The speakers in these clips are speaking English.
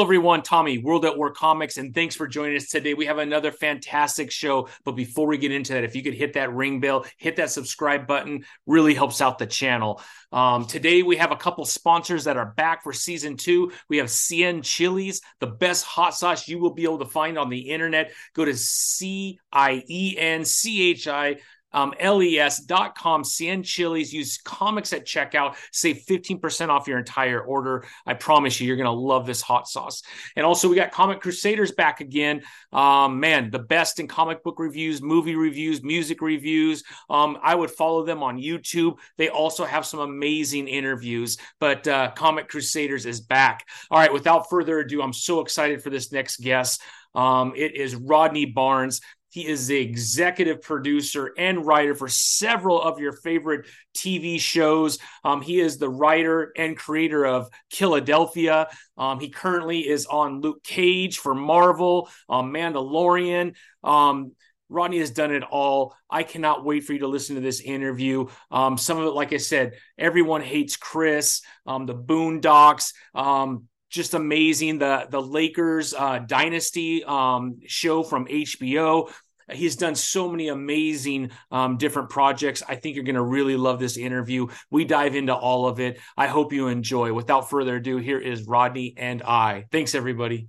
Hello, everyone. Tommy, World at War Comics, and thanks for joining us today. We have another fantastic show. But before we get into that, if you could hit that ring bell, hit that subscribe button, really helps out the channel. Um, today, we have a couple sponsors that are back for season two. We have Cien Chilies, the best hot sauce you will be able to find on the internet. Go to C I E N C H I um, les.com, Cien Chilies. Use comics at checkout. Save 15% off your entire order. I promise you, you're to love this hot sauce. And also, we got Comic Crusaders back again. Um, man, the best in comic book reviews, movie reviews, music reviews. Um, I would follow them on YouTube. They also have some amazing interviews, but uh, Comic Crusaders is back. All right, without further ado, I'm so excited for this next guest. Um, it is Rodney Barnes. He is the executive producer and writer for several of your favorite TV shows. Um, he is the writer and creator of Killadelphia. Um, he currently is on Luke Cage for Marvel, um, Mandalorian. Um, Rodney has done it all. I cannot wait for you to listen to this interview. Um, some of it, like I said, everyone hates Chris, um, the Boondocks, um, just amazing. The the Lakers uh, dynasty um, show from HBO. He's done so many amazing um, different projects. I think you're going to really love this interview. We dive into all of it. I hope you enjoy. Without further ado, here is Rodney and I. Thanks, everybody.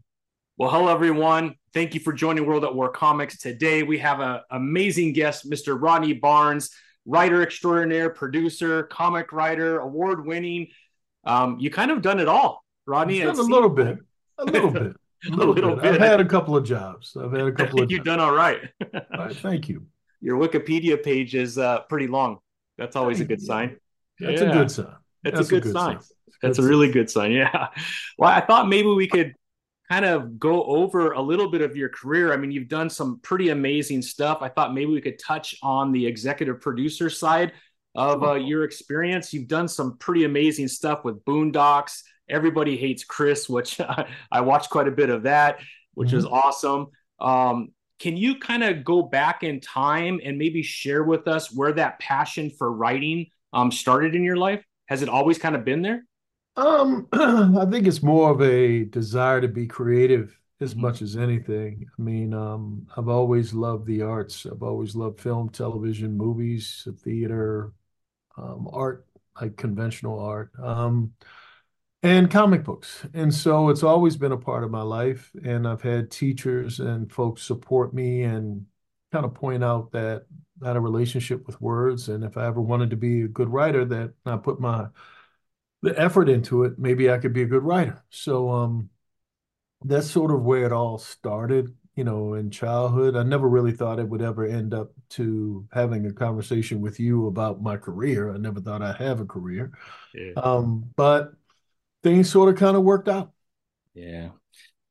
Well, hello, everyone. Thank you for joining World at War Comics. Today, we have an amazing guest, Mr. Rodney Barnes, writer extraordinaire, producer, comic writer, award winning. Um, you kind of done it all. Rodney? a little bit. A little bit. A little, little bit. bit. I've had a couple of jobs. I've had a couple of. You've done all right. all right. Thank you. Your Wikipedia page is uh, pretty long. That's always thank a good you. sign. That's yeah. a good sign. That's, That's a, good a good, sign. sign. That's a really good sign. Yeah. Well, I thought maybe we could kind of go over a little bit of your career. I mean, you've done some pretty amazing stuff. I thought maybe we could touch on the executive producer side of uh, your experience. You've done some pretty amazing stuff with Boondocks Everybody hates Chris, which I, watched quite a bit of that, which mm-hmm. is awesome. Um, can you kind of go back in time and maybe share with us where that passion for writing um, started in your life? Has it always kind of been there? Um, I think it's more of a desire to be creative as mm-hmm. much as anything. I mean, um, I've always loved the arts. I've always loved film, television, movies, theater, um, art, like conventional art. Um, and comic books. And so it's always been a part of my life. And I've had teachers and folks support me and kind of point out that I had a relationship with words. And if I ever wanted to be a good writer, that I put my the effort into it, maybe I could be a good writer. So um that's sort of where it all started, you know, in childhood. I never really thought it would ever end up to having a conversation with you about my career. I never thought I'd have a career. Yeah. Um, but things sort of kind of worked out. Yeah.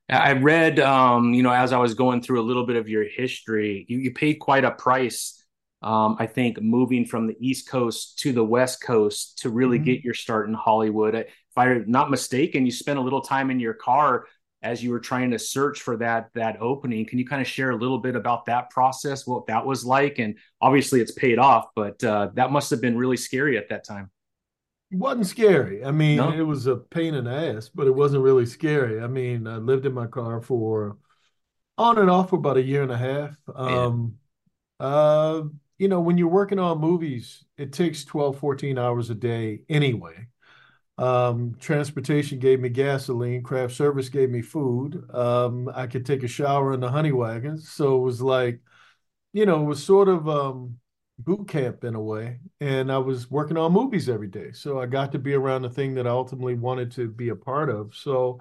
I read, um, you know, as I was going through a little bit of your history, you, you paid quite a price. Um, I think moving from the East Coast to the West Coast to really mm-hmm. get your start in Hollywood. If I'm not mistaken, you spent a little time in your car as you were trying to search for that that opening. Can you kind of share a little bit about that process, what that was like? And obviously, it's paid off, but uh, that must have been really scary at that time. It wasn't scary. I mean, no? it was a pain in the ass, but it wasn't really scary. I mean, I lived in my car for on and off for about a year and a half. Um, uh, you know, when you're working on movies, it takes 12, 14 hours a day anyway. Um, transportation gave me gasoline, craft service gave me food. Um, I could take a shower in the honey wagons. So it was like, you know, it was sort of um, boot camp in a way and i was working on movies every day. So i got to be around the thing that i ultimately wanted to be a part of. So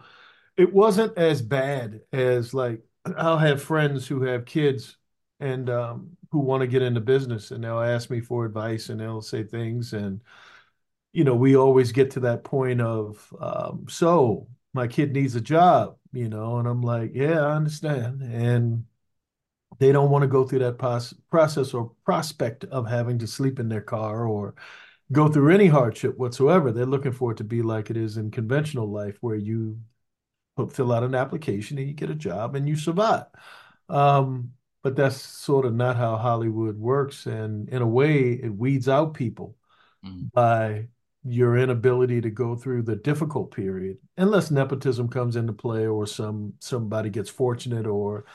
it wasn't as bad as like i'll have friends who have kids and um, who want to get into business and they'll ask me for advice and they'll say things and you know we always get to that point of um, so my kid needs a job you know and i'm like yeah i understand and they don't want to go through that process or prospect of having to sleep in their car or go through any hardship whatsoever. They're looking for it to be like it is in conventional life, where you fill out an application and you get a job and you survive. Um, but that's sort of not how Hollywood works. And in a way, it weeds out people mm. by your inability to go through the difficult period, unless nepotism comes into play or some somebody gets fortunate or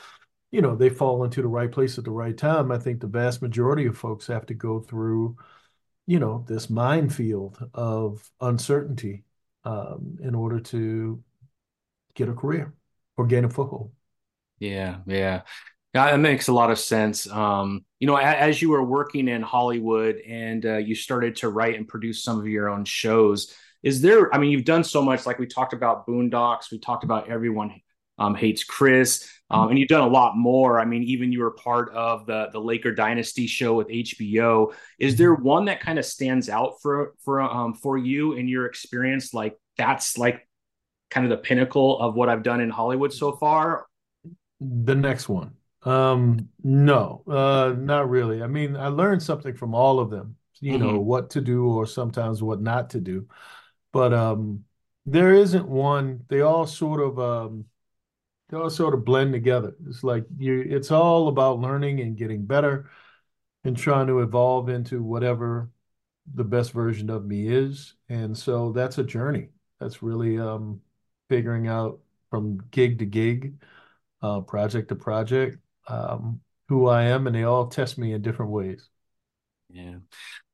you know they fall into the right place at the right time. I think the vast majority of folks have to go through you know this minefield of uncertainty um, in order to get a career or gain a foothold. Yeah, yeah. That makes a lot of sense. Um, you know, as you were working in Hollywood and uh, you started to write and produce some of your own shows, is there? I mean, you've done so much. Like we talked about Boondocks, we talked about Everyone um, Hates Chris, um, and you've done a lot more. I mean, even you were part of the the Laker Dynasty show with HBO. Is there one that kind of stands out for for um, for you in your experience? Like that's like kind of the pinnacle of what I've done in Hollywood so far. The next one. Um, no, uh, not really. I mean, I learned something from all of them, you mm-hmm. know, what to do or sometimes what not to do. But um, there isn't one. They all sort of um, they all sort of blend together. It's like you it's all about learning and getting better and trying to evolve into whatever the best version of me is. And so that's a journey. That's really um figuring out from gig to gig, uh, project to project, um, who I am, and they all test me in different ways. Yeah,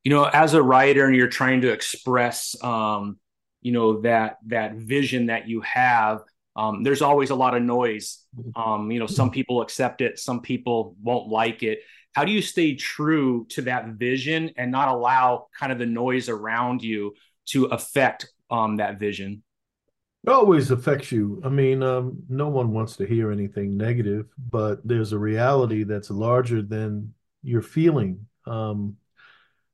you know, as a writer, and you're trying to express, um, you know, that that vision that you have. Um, there's always a lot of noise. Um, you know, some people accept it, some people won't like it. How do you stay true to that vision and not allow kind of the noise around you to affect um, that vision? It always affects you. I mean, um, no one wants to hear anything negative, but there's a reality that's larger than your feeling. Um,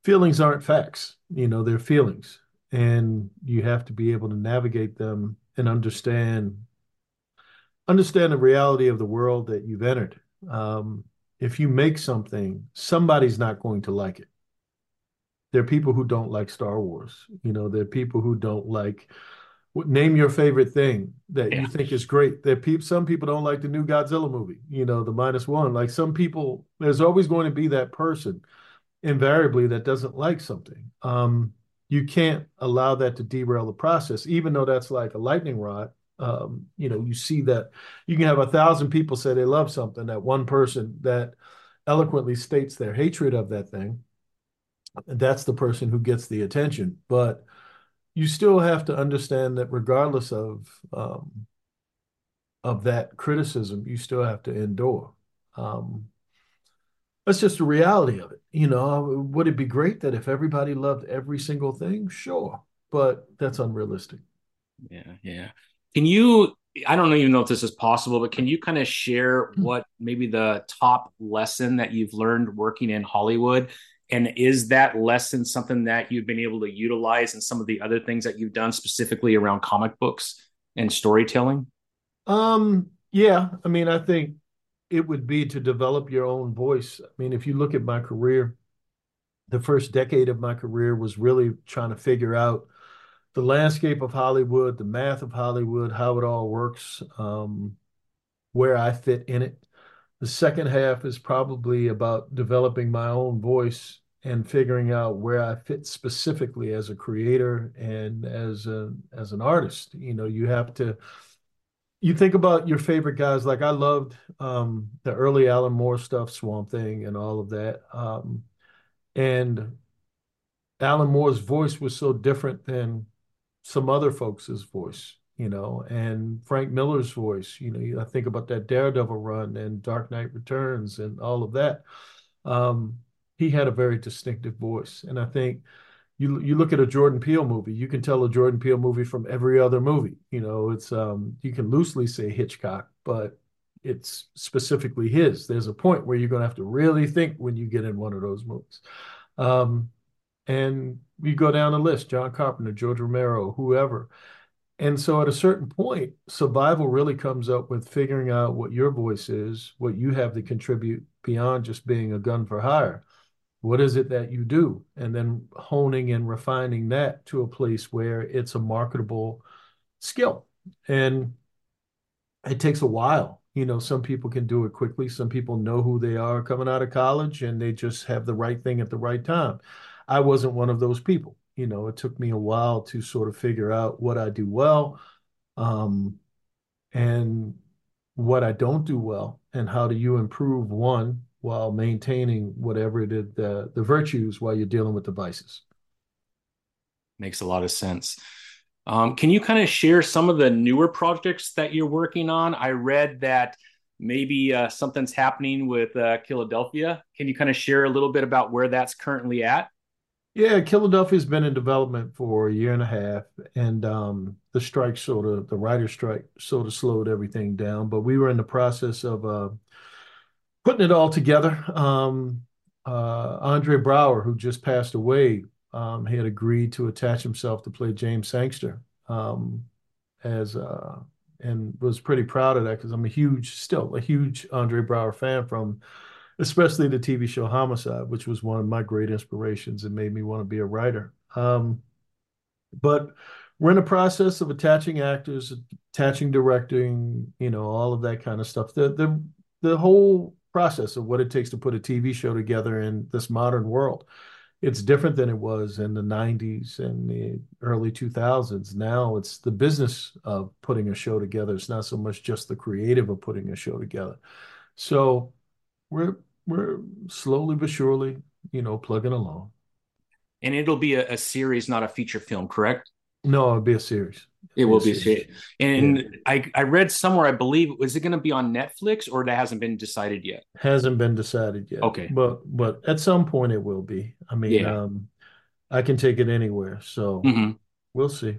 feelings aren't facts, you know, they're feelings. And you have to be able to navigate them and understand understand the reality of the world that you've entered. Um, if you make something, somebody's not going to like it. There are people who don't like Star Wars. You know, there are people who don't like name your favorite thing that yeah. you think is great. That people, some people don't like the new Godzilla movie. You know, the minus one. Like some people, there's always going to be that person, invariably, that doesn't like something. Um, you can't allow that to derail the process, even though that's like a lightning rod. Um, you know, you see that you can have a thousand people say they love something. That one person that eloquently states their hatred of that thing, that's the person who gets the attention. But you still have to understand that regardless of um, of that criticism, you still have to endure. Um, that's just the reality of it. You know, would it be great that if everybody loved every single thing? Sure, but that's unrealistic. Yeah, yeah. Can you? I don't even know if this is possible, but can you kind of share what maybe the top lesson that you've learned working in Hollywood and is that lesson something that you've been able to utilize in some of the other things that you've done specifically around comic books and storytelling? Um, yeah. I mean, I think it would be to develop your own voice. I mean, if you look at my career, the first decade of my career was really trying to figure out the landscape of Hollywood, the math of Hollywood, how it all works, um, where I fit in it. The second half is probably about developing my own voice and figuring out where I fit specifically as a creator and as a as an artist. You know, you have to you think about your favorite guys. Like I loved um, the early Alan Moore stuff, Swamp Thing, and all of that. Um, and Alan Moore's voice was so different than some other folks' voice you know, and Frank Miller's voice. You know, I think about that Daredevil run and Dark Knight Returns and all of that. Um, he had a very distinctive voice, and I think you you look at a Jordan Peele movie, you can tell a Jordan Peele movie from every other movie. You know, it's um, you can loosely say Hitchcock, but it's specifically his. There's a point where you're going to have to really think when you get in one of those movies. Um, and you go down the list: John Carpenter, George Romero, whoever. And so at a certain point, survival really comes up with figuring out what your voice is, what you have to contribute beyond just being a gun for hire. What is it that you do? And then honing and refining that to a place where it's a marketable skill. And it takes a while. You know, some people can do it quickly. Some people know who they are coming out of college and they just have the right thing at the right time. I wasn't one of those people you know, it took me a while to sort of figure out what I do well, um, and what I don't do well, and how do you improve one while maintaining whatever it is the the virtues while you're dealing with the vices. Makes a lot of sense. Um, can you kind of share some of the newer projects that you're working on? I read that maybe uh, something's happening with uh, Killadelphia. Can you kind of share a little bit about where that's currently at? Yeah, Killadelphia's been in development for a year and a half, and um, the strike sort of, the writer strike sort of slowed everything down. But we were in the process of uh, putting it all together. Um, uh, Andre Braugher, who just passed away, um, he had agreed to attach himself to play James Sangster um, as uh, and was pretty proud of that because I'm a huge, still a huge Andre Braugher fan from especially the TV show Homicide, which was one of my great inspirations and made me want to be a writer. Um, but we're in the process of attaching actors, attaching directing, you know, all of that kind of stuff. The the the whole process of what it takes to put a TV show together in this modern world. It's different than it was in the 90s and the early 2000s. Now it's the business of putting a show together. It's not so much just the creative of putting a show together. So we're we're slowly but surely, you know, plugging along. And it'll be a, a series, not a feature film, correct? No, it'll be a series. It will be a series. And yeah. I, I read somewhere, I believe, was it going to be on Netflix or that hasn't been decided yet? Hasn't been decided yet. Okay. But but at some point it will be. I mean, yeah. um, I can take it anywhere. So mm-hmm. we'll see.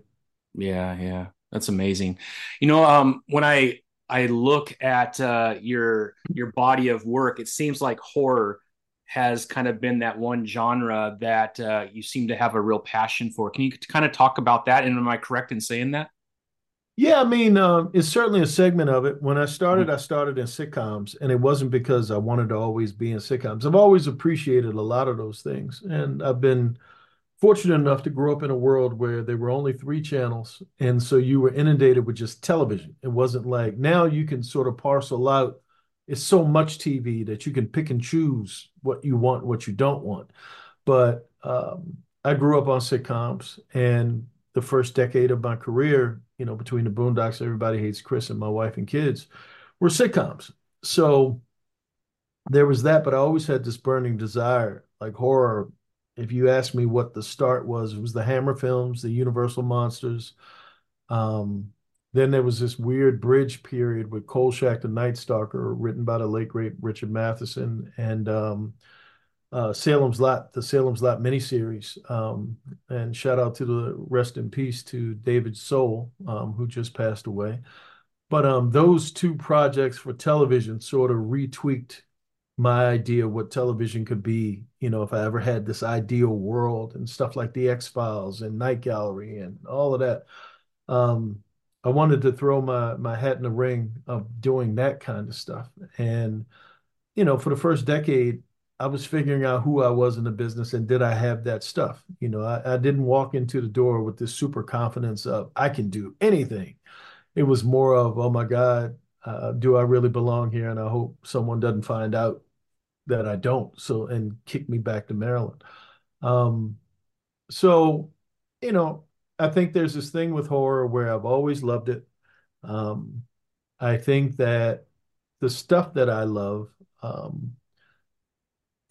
Yeah, yeah. That's amazing. You know, um, when I I look at uh, your your body of work, it seems like horror has kind of been that one genre that uh, you seem to have a real passion for. Can you kind of talk about that? And am I correct in saying that? Yeah, I mean, um, it's certainly a segment of it. When I started, mm-hmm. I started in sitcoms, and it wasn't because I wanted to always be in sitcoms. I've always appreciated a lot of those things, and I've been fortunate enough to grow up in a world where there were only three channels, and so you were inundated with just television. It wasn't like now you can sort of parcel out it's so much TV that you can pick and choose what you want, what you don't want. But um, I grew up on sitcoms, and the first decade of my career, you know, between the Boondocks, Everybody Hates Chris, and my wife and kids, were sitcoms. So there was that, but I always had this burning desire, like horror. If you ask me what the start was, it was the Hammer films, the Universal monsters. Um, then there was this weird bridge period with Kolchak the Night Stalker, written by the late great Richard Matheson, and um, uh, Salem's Lot, the Salem's Lot miniseries. Um, and shout out to the rest in peace to David Soul, um, who just passed away. But um, those two projects for television sort of retweaked my idea what television could be. You know, if I ever had this ideal world and stuff like the X Files and Night Gallery and all of that. Um, I wanted to throw my my hat in the ring of doing that kind of stuff. And you know, for the first decade, I was figuring out who I was in the business and did I have that stuff. You know, I, I didn't walk into the door with this super confidence of I can do anything. It was more of, oh my God, uh, do I really belong here? And I hope someone doesn't find out that I don't. So and kick me back to Maryland. Um, so, you know, I think there's this thing with horror where I've always loved it. Um, I think that the stuff that I love, um,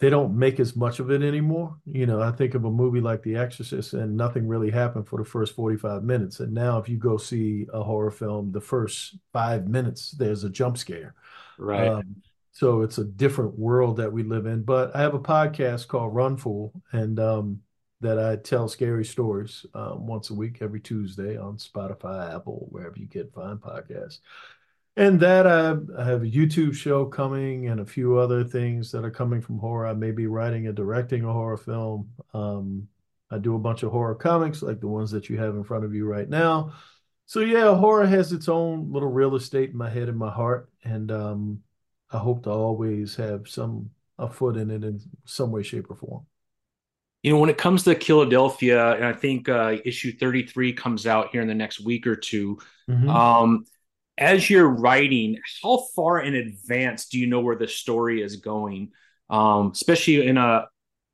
they don't make as much of it anymore. You know, I think of a movie like The Exorcist and nothing really happened for the first 45 minutes. And now if you go see a horror film, the first five minutes, there's a jump scare. Right. Um, so it's a different world that we live in. But I have a podcast called Run Fool, and um, that I tell scary stories um, once a week, every Tuesday on Spotify, Apple, wherever you get fine podcasts. And that I, I have a YouTube show coming and a few other things that are coming from horror. I may be writing and directing a horror film. Um, I do a bunch of horror comics like the ones that you have in front of you right now. So yeah, horror has its own little real estate in my head and my heart, and um, I hope to always have some a foot in it in some way, shape, or form you know, when it comes to Killadelphia, and I think uh, issue 33 comes out here in the next week or 2 mm-hmm. um, as you're writing, how far in advance do you know where the story is going? Um, especially in a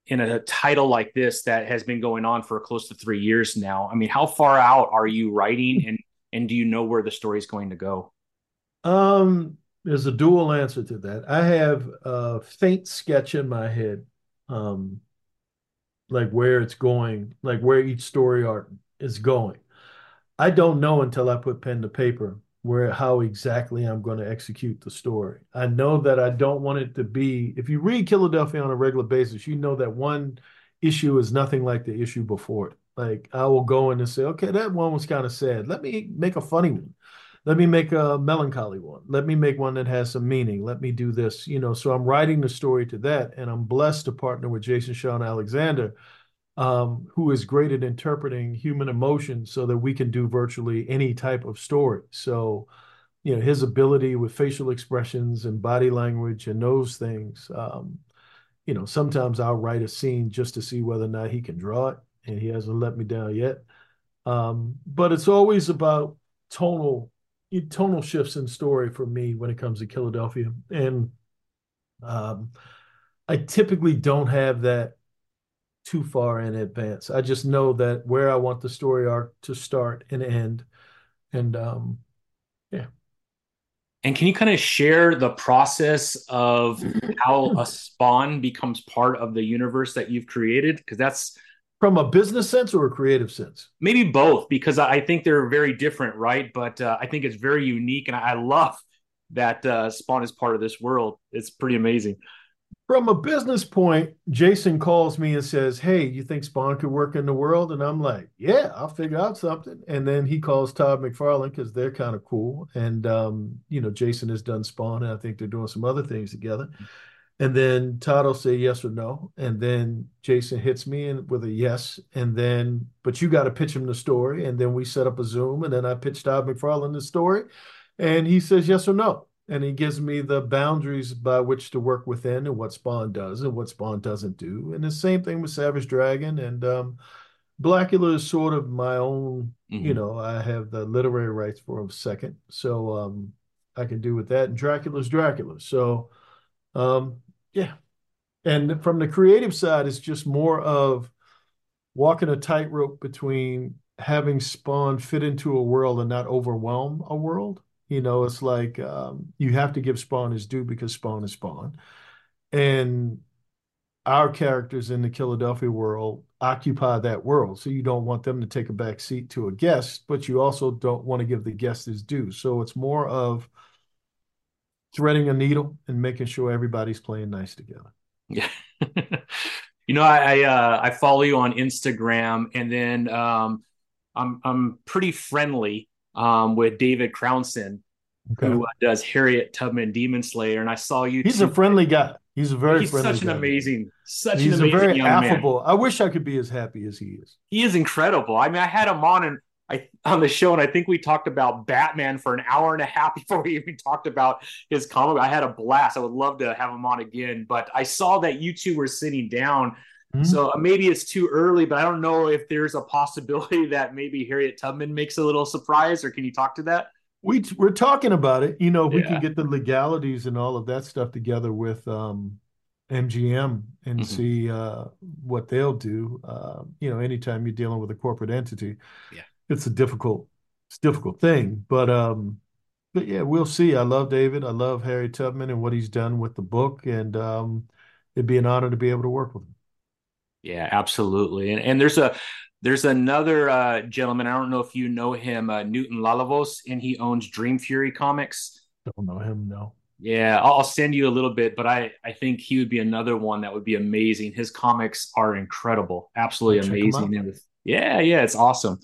in a title like this that has been going on for close to three years now. I mean, how far out are you writing, and and do you know where the story is going to go? Um, there's a dual answer to that. I have a faint sketch in my head, um, like where it's going, like where each story arc is going. I don't know until I put pen to paper where how exactly I'm going to execute the story. I know that I don't want it to be if you read Killadelphia on a regular basis, you know that one issue is nothing like the issue before it. Like I will go in and say, okay, that one was kind of sad. Let me make a funny one. Let me make a melancholy one. Let me make one that has some meaning. Let me do this, you know. So I'm writing the story to that, and I'm blessed to partner with Jason Shawn Alexander, um, who is great at interpreting human emotions so that we can do virtually any type of story. So, you know, his ability with facial expressions and body language and those things. Um, you know, sometimes I'll write a scene just to see whether or not he can draw it, and he hasn't let me down yet. Um, but it's always about tonal tonal shifts in story for me when it comes to Killadelphia, and um, I typically don't have that too far in advance. I just know that where I want the story arc to start and end, and um, yeah. And can you kind of share the process of how a spawn becomes part of the universe that you've created? Because that's from a business sense or a creative sense? Maybe both, because I think they're very different, right? But uh, I think it's very unique, and I love that uh, Spawn is part of this world. It's pretty amazing. From a business point, Jason calls me and says, Hey, you think Spawn could work in the world? And I'm like, Yeah, I'll figure out something. And then he calls Todd McFarlane because they're kind of cool. And, um, you know, Jason has done Spawn, and I think they're doing some other things together. And then Todd will say yes or no. And then Jason hits me in with a yes. And then, but you got to pitch him the story. And then we set up a Zoom. And then I pitch Todd McFarlane the story. And he says yes or no. And he gives me the boundaries by which to work within and what Spawn does and what Spawn doesn't do. And the same thing with Savage Dragon. And um, Blacula is sort of my own, mm-hmm. you know, I have the literary rights for him second. So um, I can do with that. And Dracula's Dracula. So, um, yeah. And from the creative side, it's just more of walking a tightrope between having Spawn fit into a world and not overwhelm a world. You know, it's like um, you have to give Spawn his due because Spawn is Spawn. And our characters in the Killadelphia world occupy that world. So you don't want them to take a back seat to a guest, but you also don't want to give the guest his due. So it's more of threading a needle and making sure everybody's playing nice together. Yeah. you know, I I, uh, I, follow you on Instagram, and then um, I'm I'm pretty friendly um, with David Crownson, okay. who uh, does Harriet Tubman Demon Slayer, and I saw you. He's a friendly guy. He's a very he's such an guy. amazing, such he's an amazing a very young affable. Man. I wish I could be as happy as he is. He is incredible. I mean, I had him on, and I on the show, and I think we talked about Batman for an hour and a half before we even talked about his comic. I had a blast. I would love to have him on again, but I saw that you two were sitting down. Mm-hmm. So uh, maybe it's too early, but I don't know if there's a possibility that maybe Harriet Tubman makes a little surprise, or can you talk to that? We we're talking about it. You know, we yeah. can get the legalities and all of that stuff together with um, MGM and mm-hmm. see uh, what they'll do. Uh, you know, anytime you're dealing with a corporate entity, yeah it's a difficult it's a difficult thing. But um but yeah, we'll see. I love David. I love Harry Tubman and what he's done with the book, and um, it'd be an honor to be able to work with him. Yeah, absolutely. And and there's a there's another uh, gentleman. I don't know if you know him, uh, Newton Lilavois, and he owns Dream Fury Comics. Don't know him, no. Yeah, I'll send you a little bit, but I I think he would be another one that would be amazing. His comics are incredible, absolutely amazing. Yeah, yeah, it's awesome.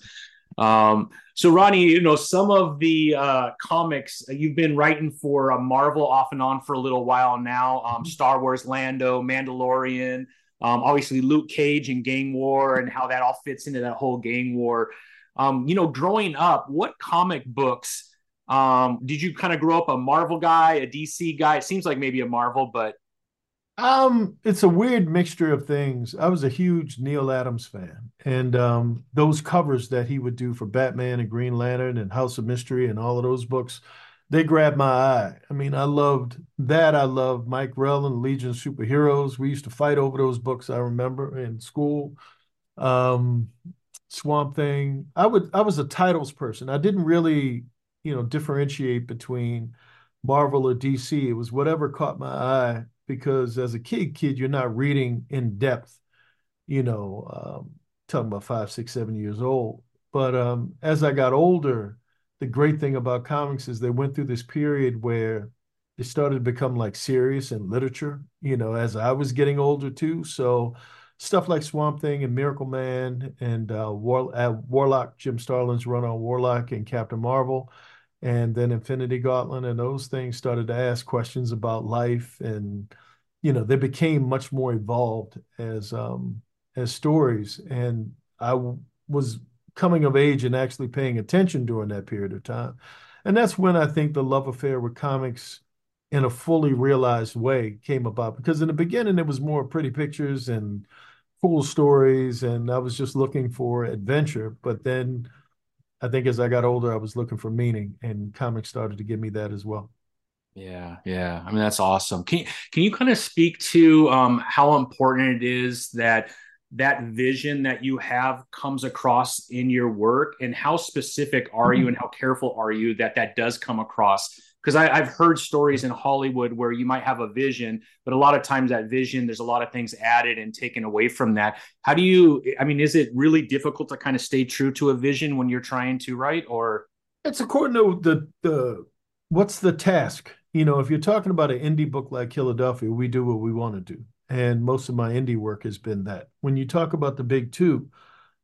Um, so Ronnie, you know, some of the uh, comics uh, you've been writing for uh, Marvel off and on for a little while now. Um, mm-hmm. Star Wars, Lando, Mandalorian, um, obviously Luke Cage and Gang War, and how that all fits into that whole Gang War. Um, you know, growing up, what comic books um, did you kind of grow up a Marvel guy, a DC guy? It seems like maybe a Marvel, but um, it's a weird mixture of things. I was a huge Neal Adams fan, and um, those covers that he would do for Batman and Green Lantern and House of Mystery and all of those books, they grabbed my eye. I mean, I loved that. I loved Mike Grell and Legion Superheroes. We used to fight over those books. I remember in school. Um, Swamp Thing. I would. I was a titles person. I didn't really, you know, differentiate between Marvel or DC. It was whatever caught my eye because as a kid, kid, you're not reading in depth. You know, um, talking about five, six, seven years old. But um, as I got older the great thing about comics is they went through this period where it started to become like serious and literature, you know, as I was getting older too. So stuff like Swamp Thing and Miracle Man and uh, War, uh, Warlock, Jim Starlin's run on Warlock and Captain Marvel, and then Infinity Gauntlet, and those things started to ask questions about life, and you know, they became much more evolved as um, as stories. And I was coming of age and actually paying attention during that period of time. And that's when I think the love affair with comics in a fully realized way came about. Because in the beginning, it was more pretty pictures and cool stories, and I was just looking for adventure. But then I think as I got older, I was looking for meaning, and comics started to give me that as well. Yeah, yeah. I mean, that's awesome. Can can you kind of speak to um, how important it is that that vision that you have comes across in your work and how specific are you and how careful are you that that does come across because i've heard stories in hollywood where you might have a vision but a lot of times that vision there's a lot of things added and taken away from that. How do you i mean is it really difficult to kind of stay true to a vision when you're trying to write or? It's according to the the what's the task? You know if you're talking about an indie book like Killadelphia, we do what we want to do. And most of my indie work has been that. When you talk about the big two,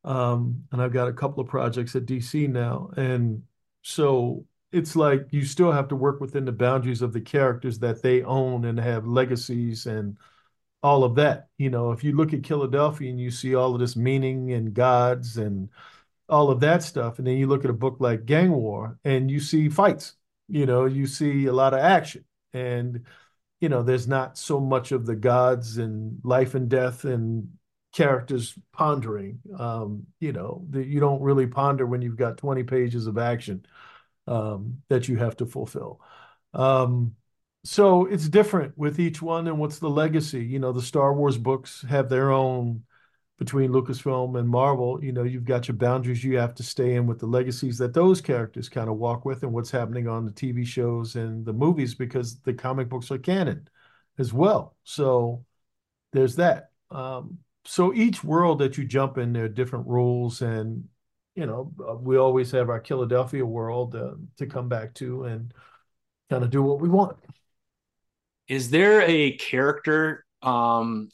um, and I've got a couple of projects at DC now, and so it's like you still have to work within the boundaries of the characters that they own and have legacies and all of that. You know, if you look at Killadelphia and you see all of this meaning and gods and all of that stuff, and then you look at a book like Gang War and you see fights, you know, you see a lot of action and you know, there's not so much of the gods and life and death and characters pondering. Um, you know, that you don't really ponder when you've got 20 pages of action um, that you have to fulfill. Um, so it's different with each one and what's the legacy. You know, the Star Wars books have their own between Lucasfilm and Marvel, you know, you've got your boundaries you have to stay in with the legacies that those characters kind of walk with and what's happening on the TV shows and the movies because the comic books are canon as well. So there's that. Um, so each world that you jump in, there are different rules, and you know, uh, we always have our Killadelphia world uh, to come back to and kind of do what we want. Is there a character um,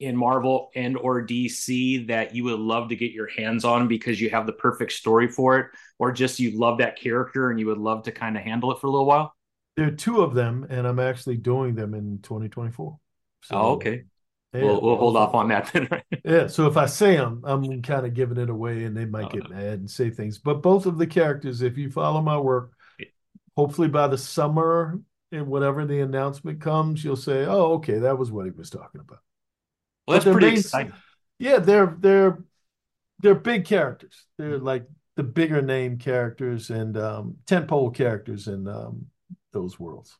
in Marvel and or DC that you would love to get your hands on because you have the perfect story for it, or just you love that character and you would love to kind of handle it for a little while? There are two of them, and I'm actually doing them in 2024. So, oh, okay. Yeah, we'll, we'll hold off on that then. yeah. So if I say them, I'm kind of giving it away, and they might get mad and say things. But both of the characters, if you follow my work, hopefully by the summer and whatever the announcement comes, you'll say, "Oh, okay, that was what he was talking about." Well, that's pretty exciting. Yeah, they're they're they're big characters. They're like the bigger name characters and um, tentpole characters in um, those worlds.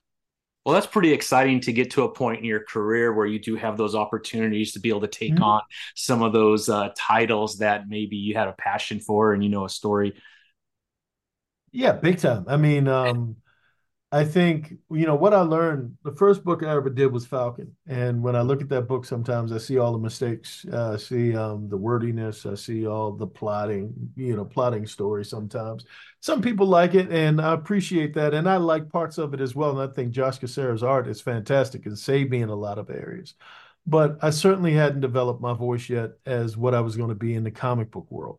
Well, that's pretty exciting to get to a point in your career where you do have those opportunities to be able to take mm-hmm. on some of those uh, titles that maybe you had a passion for and you know a story. Yeah, big time. I mean, um, I think you know what I learned. The first book I ever did was Falcon, and when I look at that book, sometimes I see all the mistakes. Uh, I see um, the wordiness. I see all the plotting. You know, plotting story. Sometimes some people like it, and I appreciate that, and I like parts of it as well. And I think Josh Cassara's art is fantastic and saved me in a lot of areas. But I certainly hadn't developed my voice yet as what I was going to be in the comic book world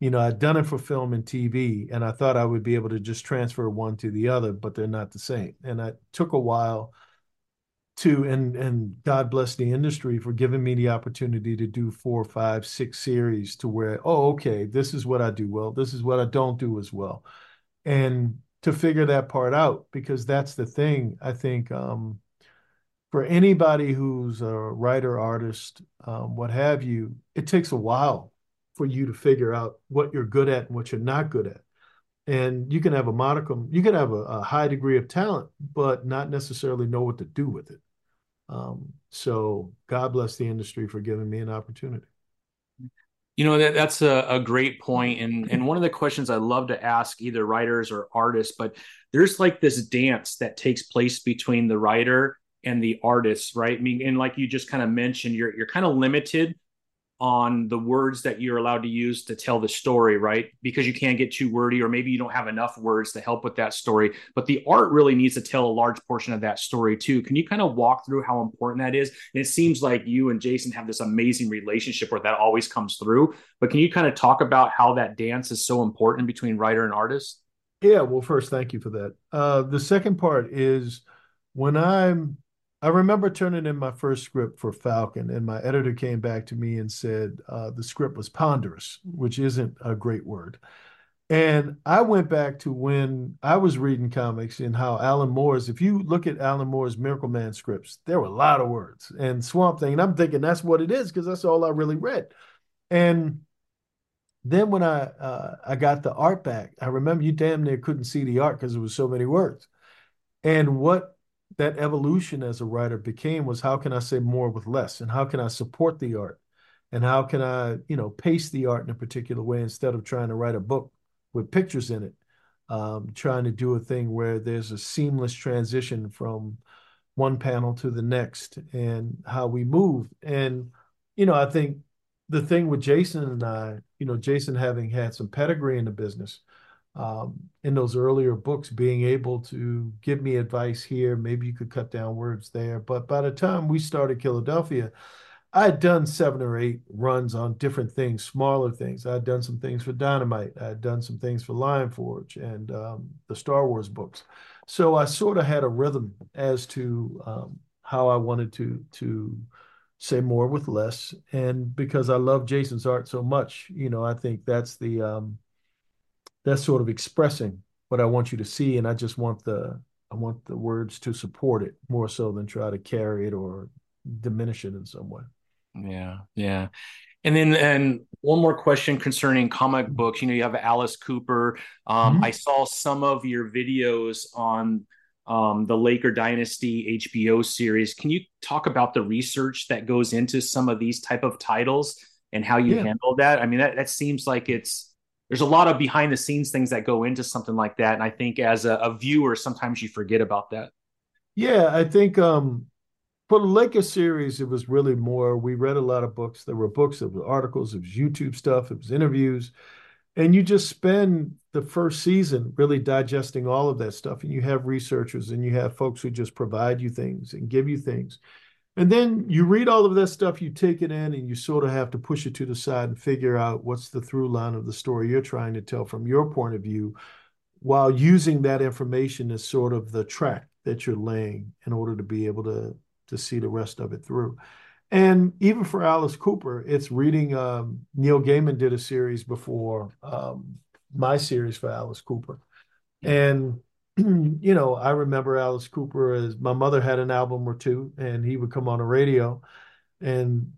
you know, I'd done it for film and TV, and I thought I would be able to just transfer one to the other, but they're not the same. And it took a while to, and and God bless the industry for giving me the opportunity to do four, five, six series to where, oh, okay, this is what I do well, this is what I don't do as well, and to figure that part out because that's the thing. I think um, for anybody who's a writer, artist, um, what have you, it takes a while for you to figure out what you're good at and what you're not good at. and you can have a modicum, you can have a, a high degree of talent, but not necessarily know what to do with it. Um, so God bless the industry for giving me an opportunity. You know that that's a, a great point, and and one of the questions I love to ask either writers or artists, but there's like this dance that takes place between the writer and the artist, right? I mean, and like you just kind of mentioned, you're you're kind of limited on the words that you're allowed to use to tell the story, right? Because you can't get too wordy, or maybe you don't have enough words to help with that story. But the art really needs to tell a large portion of that story too. Can you kind of walk through how important that is? And it seems like you and Jason have this amazing relationship where that always comes through. But can you kind of talk about how that dance is so important between writer and artist? Yeah, well, first, thank you for that. Uh, the second part is when I'm I remember turning in my first script for Falcon, and my editor came back to me and said uh, the script was ponderous, which isn't a great word. And I went back to when I was reading comics and how Alan Moore's, if you look at Alan Moore's Miracle Man scripts, there were a lot of words and Swamp Thing. And I'm thinking that's what it is because that's all I really read. And then when I uh, I got the art back, I remember you damn near couldn't see the art because there was so many words. And what that evolution as a writer became was how can I say more with less? And how can I support the art? And how can I, you know, pace the art in a particular way instead of trying to write a book with pictures in it, um, trying to do a thing where there's a seamless transition from one panel to the next and how we move. And, you know, I think the thing with Jason and I, you know, Jason having had some pedigree in the business, um, in those earlier books, being able to give me advice here. Maybe you could cut down words there. But by the time we started Killadelphia, I had done seven or eight runs on different things, smaller things. I had done some things for Dynamite. I had done some things for Lion Forge and um, the Star Wars books. So I sort of had a rhythm as to um, how I wanted to to say more with less. And because I love Jason's art so much, you know, I think that's the um, that's sort of expressing what I want you to see, and I just want the I want the words to support it more so than try to carry it or diminish it in some way. Yeah, yeah. And then, and one more question concerning comic books. You know, you have Alice Cooper. Um, mm-hmm. I saw some of your videos on um, the Laker Dynasty HBO series. Can you talk about the research that goes into some of these type of titles and how you yeah. handle that? I mean, that that seems like it's there's a lot of behind the scenes things that go into something like that. And I think as a, a viewer, sometimes you forget about that. Yeah, I think um, for the Lakers series, it was really more. We read a lot of books. There were books, there were articles, it was YouTube stuff, it was interviews, and you just spend the first season really digesting all of that stuff. And you have researchers and you have folks who just provide you things and give you things. And then you read all of that stuff, you take it in, and you sort of have to push it to the side and figure out what's the through line of the story you're trying to tell from your point of view, while using that information as sort of the track that you're laying in order to be able to to see the rest of it through. And even for Alice Cooper, it's reading. Um, Neil Gaiman did a series before um, my series for Alice Cooper, and you know, I remember Alice Cooper as my mother had an album or two, and he would come on the radio and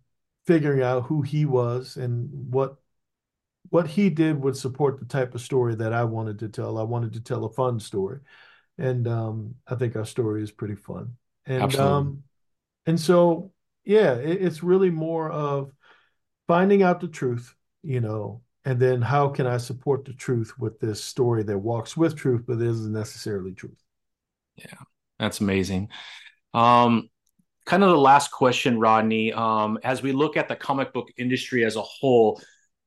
figuring out who he was and what what he did would support the type of story that I wanted to tell. I wanted to tell a fun story. And um, I think our story is pretty fun. And Absolutely. um and so yeah, it, it's really more of finding out the truth, you know, and then how can I support the truth with this story that walks with truth but isn't necessarily truth? Yeah, that's amazing. Um, kind of the last question, Rodney. Um, as we look at the comic book industry as a whole,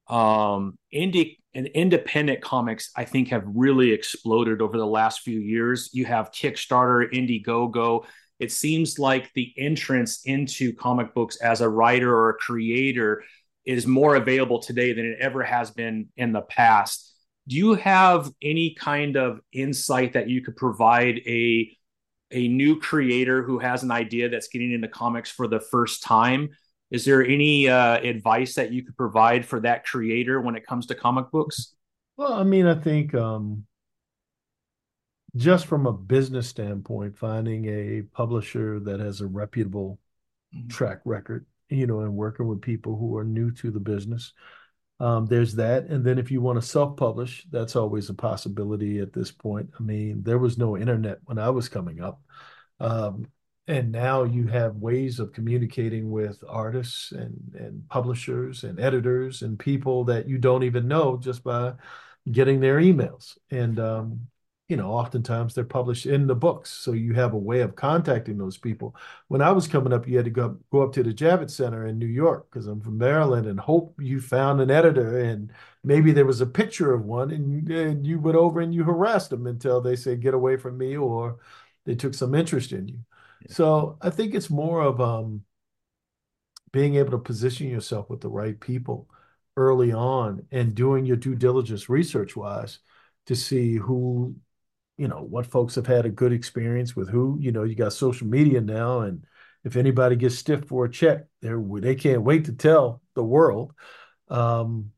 um, indie and independent comics, I think, have really exploded over the last few years. You have Kickstarter, Indiegogo. It seems like the entrance into comic books as a writer or a creator is more available today than it ever has been in the past. Do you have any kind of insight that you could provide a a new creator who has an idea that's getting into comics for the first time? Is there any uh, advice that you could provide for that creator when it comes to comic books? Well, I mean, I think um, just from a business standpoint, finding a publisher that has a reputable mm-hmm. track record you know, and working with people who are new to the business. Um, there's that. And then if you want to self-publish, that's always a possibility at this point. I mean, there was no internet when I was coming up. Um, and now you have ways of communicating with artists and, and publishers and editors and people that you don't even know just by getting their emails. And um, you know, oftentimes they're published in the books. So you have a way of contacting those people. When I was coming up, you had to go, go up to the Javits Center in New York because I'm from Maryland and hope you found an editor and maybe there was a picture of one and, and you went over and you harassed them until they say, get away from me or they took some interest in you. Yeah. So I think it's more of um, being able to position yourself with the right people early on and doing your due diligence research wise to see who you know what folks have had a good experience with who you know you got social media now and if anybody gets stiff for a check they they can't wait to tell the world um,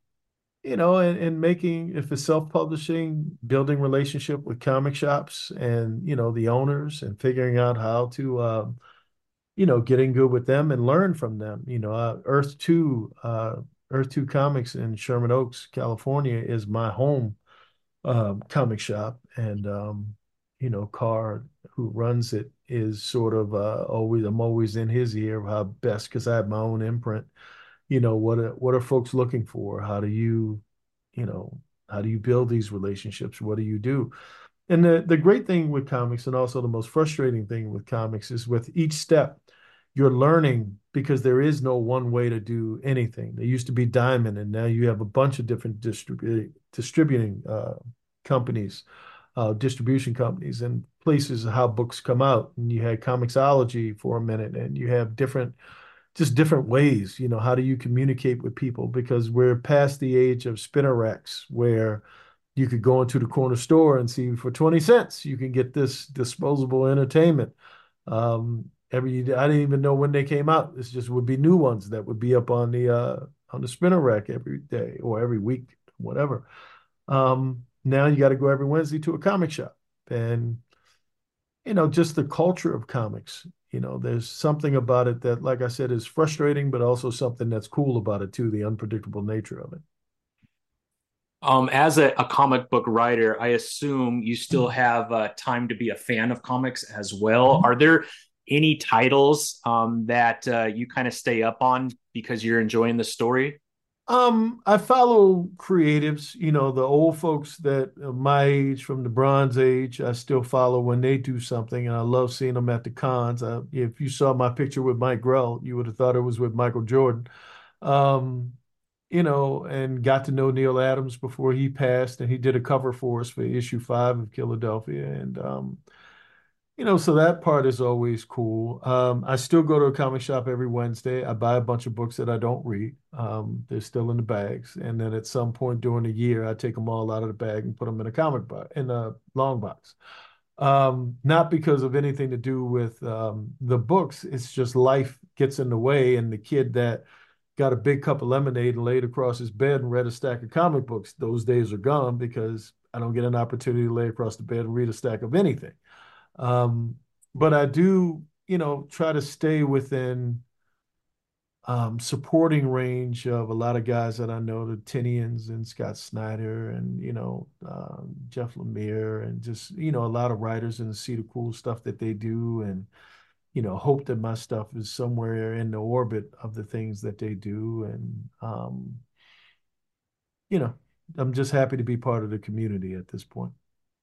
you know and, and making if it's self-publishing building relationship with comic shops and you know the owners and figuring out how to um, you know getting good with them and learn from them. You know uh, earth 2 uh, earth 2 comics in sherman oaks california is my home um, comic shop, and um, you know, Carr, who runs it, is sort of uh, always. I'm always in his ear how best because I have my own imprint. You know, what are, what are folks looking for? How do you, you know, how do you build these relationships? What do you do? And the the great thing with comics, and also the most frustrating thing with comics, is with each step, you're learning because there is no one way to do anything. There used to be Diamond, and now you have a bunch of different distribu- distributing uh, companies, uh, distribution companies, and places how books come out. And you had Comixology for a minute, and you have different, just different ways. You know, how do you communicate with people? Because we're past the age of spinner racks where you could go into the corner store and see for 20 cents you can get this disposable entertainment. Um, every I didn't even know when they came out. This just would be new ones that would be up on the uh, on the spinner rack every day or every week, whatever. Um, now you got to go every Wednesday to a comic shop, and you know just the culture of comics. You know, there's something about it that, like I said, is frustrating, but also something that's cool about it too. The unpredictable nature of it. Um, as a, a, comic book writer, I assume you still have uh, time to be a fan of comics as well. Are there any titles um, that uh, you kind of stay up on because you're enjoying the story? Um, I follow creatives, you know, the old folks that my age, from the Bronze Age, I still follow when they do something, and I love seeing them at the cons. If you saw my picture with Mike Grell, you would have thought it was with Michael Jordan. Um, you know, and got to know Neal Adams before he passed, and he did a cover for us for issue five of Killadelphia, and um, you know, so that part is always cool. Um, I still go to a comic shop every Wednesday. I buy a bunch of books that I don't read. Um, they're still in the bags, and then at some point during the year, I take them all out of the bag and put them in a comic box in a long box. Um, not because of anything to do with um, the books. It's just life gets in the way, and the kid that got a big cup of lemonade and laid across his bed and read a stack of comic books. Those days are gone because I don't get an opportunity to lay across the bed and read a stack of anything. Um, but I do, you know, try to stay within um, supporting range of a lot of guys that I know, the Tynions and Scott Snyder and, you know, um, Jeff Lemire and just, you know, a lot of writers and see the cool stuff that they do and, you know, hope that my stuff is somewhere in the orbit of the things that they do. And, um, you know, I'm just happy to be part of the community at this point.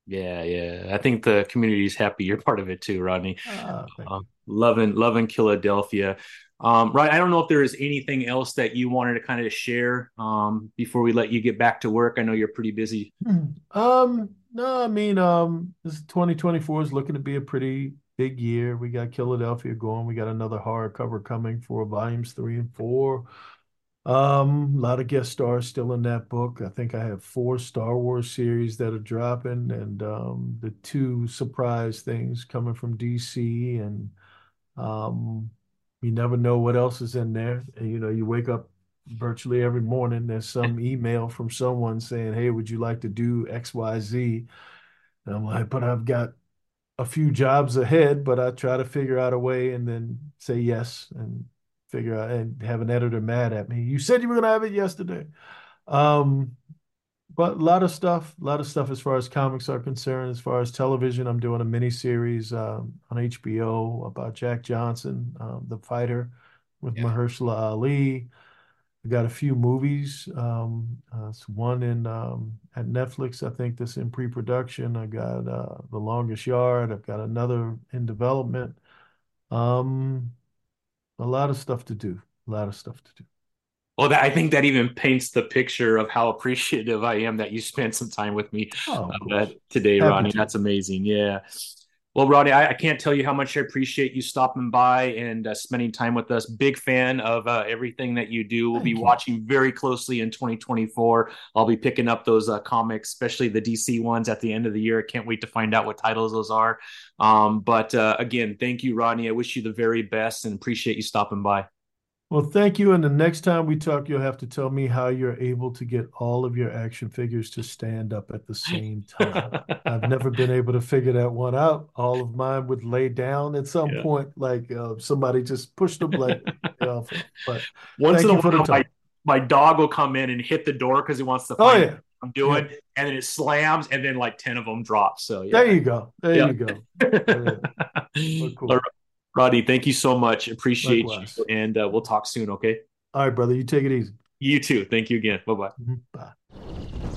Yeah, yeah. I think the community is happy you're part of it too, Rodney. Uh, um, loving, loving Killadelphia. Um, right. I don't know if there is anything else that you wanted to kind of share um, before we let you get back to work. I know you're pretty busy. Um, no, I mean, um, this 2024 is looking to be a pretty big year. We got Killadelphia going. We got another hardcover coming for volumes three and four. Um, a lot of guest stars still in that book. I think I have four Star Wars series that are dropping, and um, the two surprise things coming from DC, and um, you never know what else is in there. And, you know, you wake up virtually every morning. There's some email from someone saying, "Hey, would you like to do X, Y, Z?" And I'm like, "But I've got a few jobs ahead." But I try to figure out a way and then say yes and figure out and have an editor mad at me. You said you were going to have it yesterday. Um, but a lot of stuff, a lot of stuff as far as comics are concerned. As far as television, I'm doing a mini series um, on HBO about Jack Johnson, um, the fighter, with yeah. Mahershala Ali. I got a few movies. Um, uh, one in um, at Netflix, I think that's in pre-production. I got uh, The Longest Yard. I've got another in development. Um, a lot of stuff to do. A lot of stuff to do. Well, that, I think that even paints the picture of how appreciative I am that you spent some time with me oh, uh, today, Happy Ronnie. To. That's amazing. Yeah. Well, Rodney, I, I, can't tell you how much I appreciate you stopping by and uh, spending time with us. Big fan of uh, everything that you do. We'll Thank be you. watching very closely in 2024. I'll be picking up those uh, comics, especially the DC ones at the end of the year. I can't wait to find out what titles those are. Um, but uh, again, thank you, Rodney. I wish you the very best and appreciate you stopping by. Well, thank you. And the next time we talk, you'll have to tell me how you're able to get all of your action figures to stand up at the same time. I've never been able to figure that one out. All of mine would lay down at some yeah. point, like uh, somebody just pushed them like off. But once in a while, my, my dog will come in and hit the door because he wants to oh, find oh, yeah. I'm doing, yeah. and then it slams, and then like ten of them drop. So yeah. there you go. There yeah. you go. cool. Roddy, thank you so much. Appreciate Likewise. you. And uh, we'll talk soon, okay? All right, brother. You take it easy. You too. Thank you again. Bye-bye. Mm-hmm. Bye.